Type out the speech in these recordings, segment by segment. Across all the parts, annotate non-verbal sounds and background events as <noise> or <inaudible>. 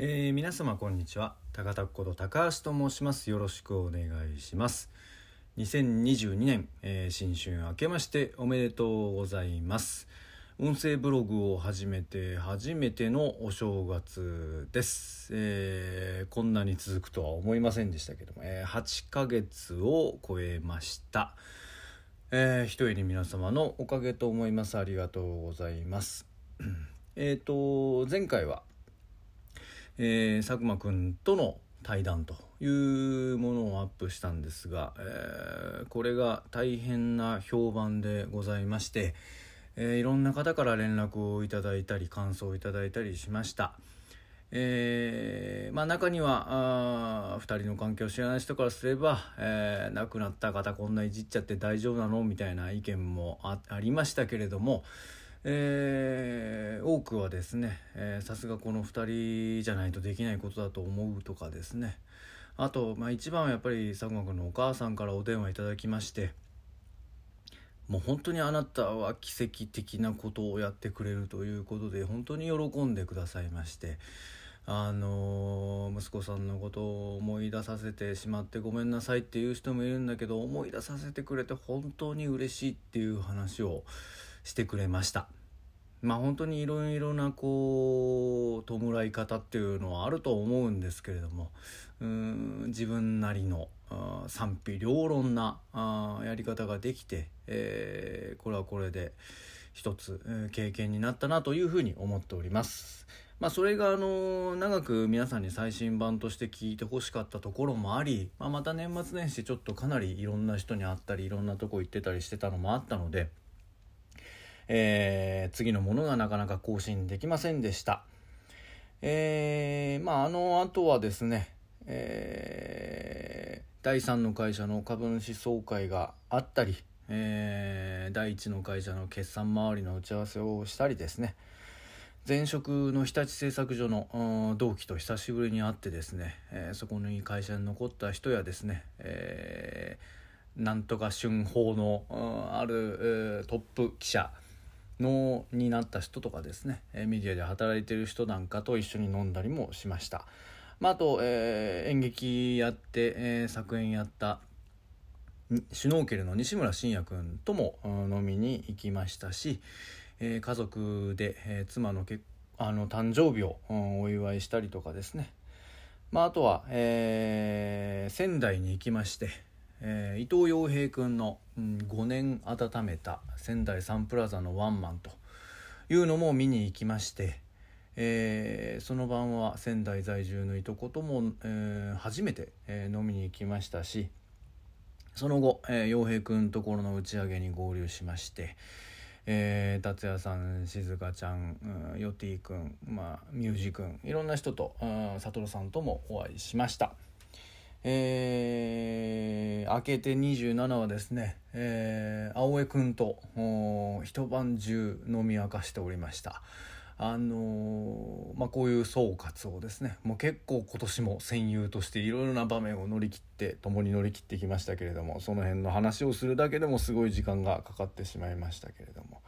えー、皆様こんにちは。高田こと高橋と申します。よろしくお願いします。2022年、えー、新春明けましておめでとうございます。音声ブログを始めて初めてのお正月です、えー、こんなに続くとは思いませんでしたけども、えー、8ヶ月を超えました。えー、ひとえに皆様のおかげと思います。ありがとうございます。えっと前回はえー、佐久間くんとの対談というものをアップしたんですが、えー、これが大変な評判でございまして、えー、いろんな方から連絡をいただいたり感想をいただいたりしました。えー、まあ、中にはあ2人の関係を知らない人からすれば、えー、亡くなった方こんないじっちゃって大丈夫なの？みたいな意見もありましたけれども、えー、多くはですねさすがこの2人じゃないとできないことだと思うとかですね。あと、まあ、一番はやっぱり佐久間君のお母さんからお電話いただきましてもう本当にあなたは奇跡的なことをやってくれるということで本当に喜んでくださいましてあの息子さんのことを思い出させてしまってごめんなさいっていう人もいるんだけど思い出させてくれて本当に嬉しいっていう話をしてくれました。まあ本当にいろいろなこう弔い方っていうのはあると思うんですけれどもうん自分なりの賛否両論なあやり方ができて、えー、これはこれで一つ、えー、経験になったなというふうに思っております。まあ、それがあの長く皆さんに最新版として聞いてほしかったところもあり、まあ、また年末年始ちょっとかなりいろんな人に会ったりいろんなとこ行ってたりしてたのもあったので。えー、次のものがなかなか更新できませんでした。えー、まああの後はですね、えー、第3の会社の株主総会があったり、えー、第1の会社の決算周りの打ち合わせをしたりですね前職の日立製作所の同期と久しぶりに会ってですね、えー、そこに会社に残った人やですね、えー、なんとか春報のある、トップ記者能になった人とかですねメディアで働いてる人なんかと一緒に飲んだりもしました。まあ、あと、えー、演劇やって、えー、作演やったシュノーケルの西村信也君とも飲みに行きましたし、えー、家族で、えー、妻のけあの誕生日を、うん、お祝いしたりとかですね、まあ、あとは、えー、仙台に行きまして、えー、伊藤洋平君の、うん、5年温めた仙台サンプラザのワンマンというのも見に行きまして、えー、その晩は仙台在住のいとことも、えー、初めて、え飲みに行きましたしその後、え洋平君ところの打ち上げに合流しまして、えー、達也さん静香ちゃん、うん、ヨティ君、まあ、ミュージ君いろんな人と、うん、悟さんともお会いしました。えー、明けて27はですね、えー、青江くんと一晩中飲み明かしておりました。あのー、まあ、こういう総括をですねもう結構今年も戦友としていろいろな場面を乗り切って共に乗り切ってきましたけれどもその辺の話をするだけでもすごい時間がかかってしまいましたけれども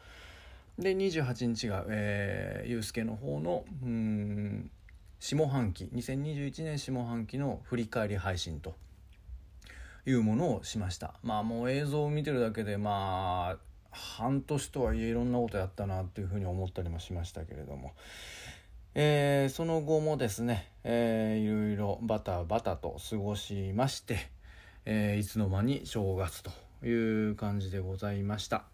で28日が、えー、ゆうすけの方のうん下半期2021年下半期の振り返り配信というものをしましたまあもう映像を見てるだけでまあ半年とはいえいろんなことやったなっていうふうに思ったりもしましたけれども、えー、その後もですね、えー、いろいろバタバタと過ごしまして、えー、いつの間に正月という感じでございました。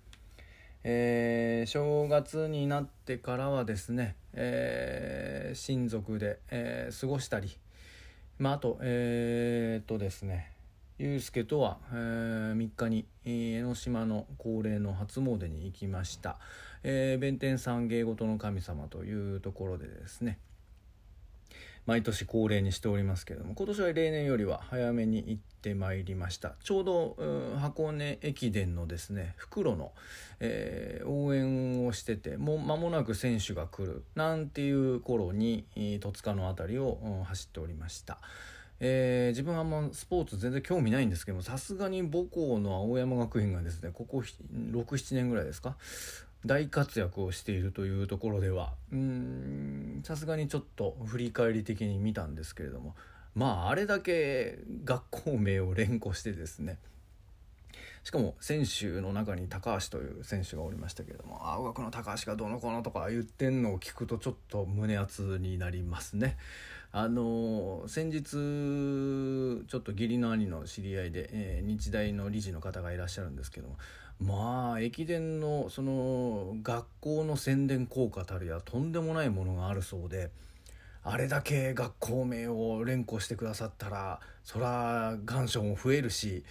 えー、正月になってからはですね、えー、親族で、え、過ごしたり、まあ、あとえー、っとですねゆうすけとは、えー、3日に江ノ島の恒例の初詣に行きました、えー、弁天三芸事の神様というところでですね毎年恒例にしておりますけれども今年は例年よりは早めに行ってまいりました。ちょうど箱根駅伝のですね袋の、えー、応をしててもう間もなく選手が来るなんていう頃に戸塚の辺りを、走っておりました。えー、自分はあんまスポーツ全然興味ないんですけどもさすがに母校の青山学院がですねここ67年ぐらいですか大活躍をしているというところではさすがにちょっと振り返り的に見たんですけれどもまああれだけ学校名を連呼してですねしかも選手の中に高橋という選手がおりましたけれども青学の高橋がどの子のとか言ってんのを聞くとちょっと胸熱になりますね。あの先日ちょっと義理の兄の知り合いで、えー、日大の理事の方がいらっしゃるんですけどもまあ駅伝のその学校の宣伝効果たるやとんでもないものがあるそうで。あれだけ学校名を連呼してくださったらそら願書も増えるし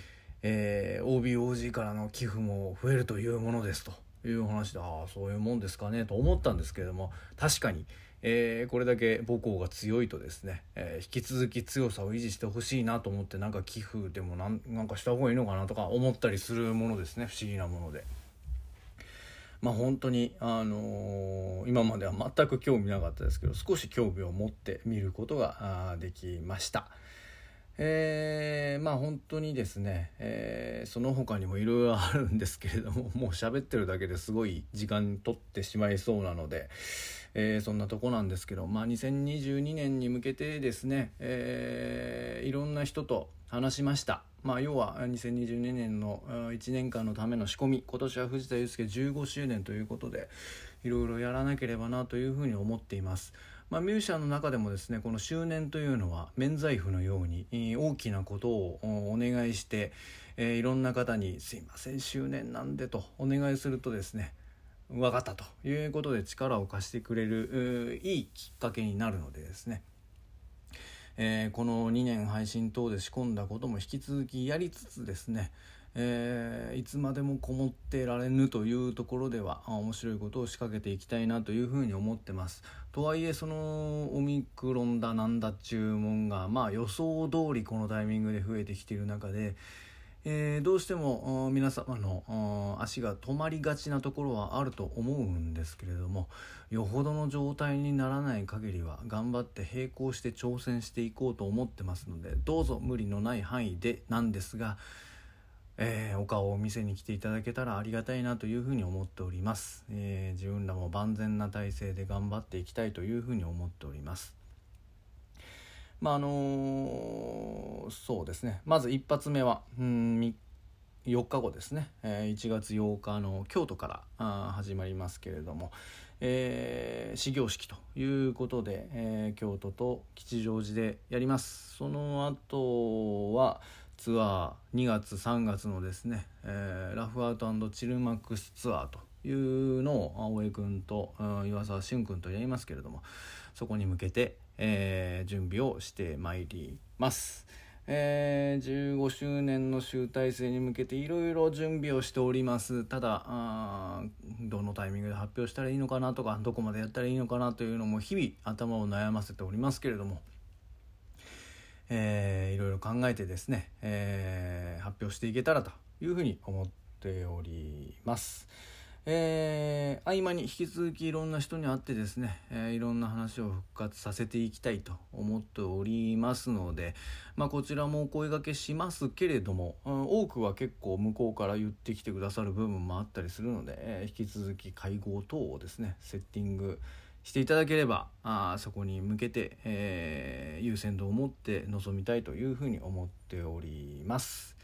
えー、OBOG からの寄付も増えるというものですという話でああそういうもんですかねと思ったんですけれども確かに、えー、これだけ母校が強いとですね、えー、引き続き強さを維持してほしいなと思ってなんか寄付でもなんなんかした方がいいのかなとか思ったりするものですね不思議なもので。まあ本当に、あのー、今までは全く興味なかったですけど少し興味を持って見ることができました。えー、まあ本当にですね、えー、その他にもいろいろあるんですけれども <laughs> もう喋ってるだけですごい時間取ってしまいそうなので、えー、そんなとこなんですけど、まあ、2022年に向けてですね、えー、いろんな人と話しました。まあ、要は2022年の1年間のための仕込み今年は藤田祐介15周年ということでいろいろやらなければなというふうに思っています。まあ、ミュージシャンの中でもですねこの周年というのは免罪符のように大きなことをお願いして、えー、いろんな方に「すいません周年なんで」とお願いするとですね分かったということで力を貸してくれるいいきっかけになるのでですねえー、この2年配信等で仕込んだことも引き続きやりつつですね、えー、いつまでもこもってられぬというところでは面白いことを仕掛けていきたいなというふうに思ってます。とはいえそのオミクロンだなんだ注文がまあ予想通りこのタイミングで増えてきている中で、えー、どうしても皆様の足が止まりがちなところはあると思うんですけれどもよほどの状態にならない限りは頑張って並行して挑戦していこうと思ってますのでどうぞ無理のない範囲でなんですがえー、お顔を見せに来ていただけたらありがたいなというふうに思っております、えー、自分らも万全な体制で頑張っていきたいというふうに思っております。まああのー、そうですね。まず一発目はうん4日後ですね、えー、1月8日の京都からあ始まりますけれども、えー、始業式ということで、えー、京都と吉祥寺でやります。その後はツアー2月3月のですね、えー、ラフアウトチルマックスツアーというのを青江君と岩沢俊君とやりますけれどもそこに向けて、えー、準備をしてまいります。えー、15周年の集大成に向けていろいろ準備をしておりますただどのタイミングで発表したらいいのかなとかどこまでやったらいいのかなというのも日々頭を悩ませておりますけれどもえー、いろいろ考えてですね、えー、発表していけたらというふうに思っております。えー、合間に引き続きいろんな人に会ってですね、えー、いろんな話を復活させていきたいと思っておりますので、まあ、こちらもお声がけしますけれども、うん、多くは結構向こうから言ってきてくださる部分もあったりするので、えー、引き続き会合等をですねセッティングしていただければあそこに向けて、えー、優先度を持って臨みたいというふうに思っております。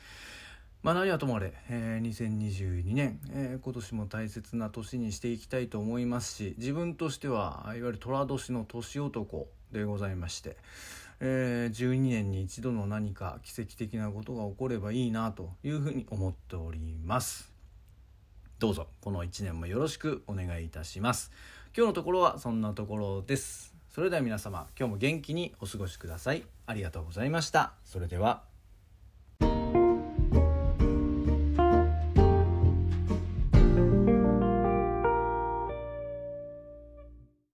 まあ、何はともあれ、えー、2022年、えー、今年も大切な年にしていきたいと思いますし自分としてはいわゆる寅年の年男でございまして、えー、12年に一度の何か奇跡的なことが起こればいいなというふうに思っておりますどうぞこの1年もよろしくお願いいたします。今日のところはそんなところです。それでは皆様今日も元気にお過ごしください。ありがとうございました。それでは。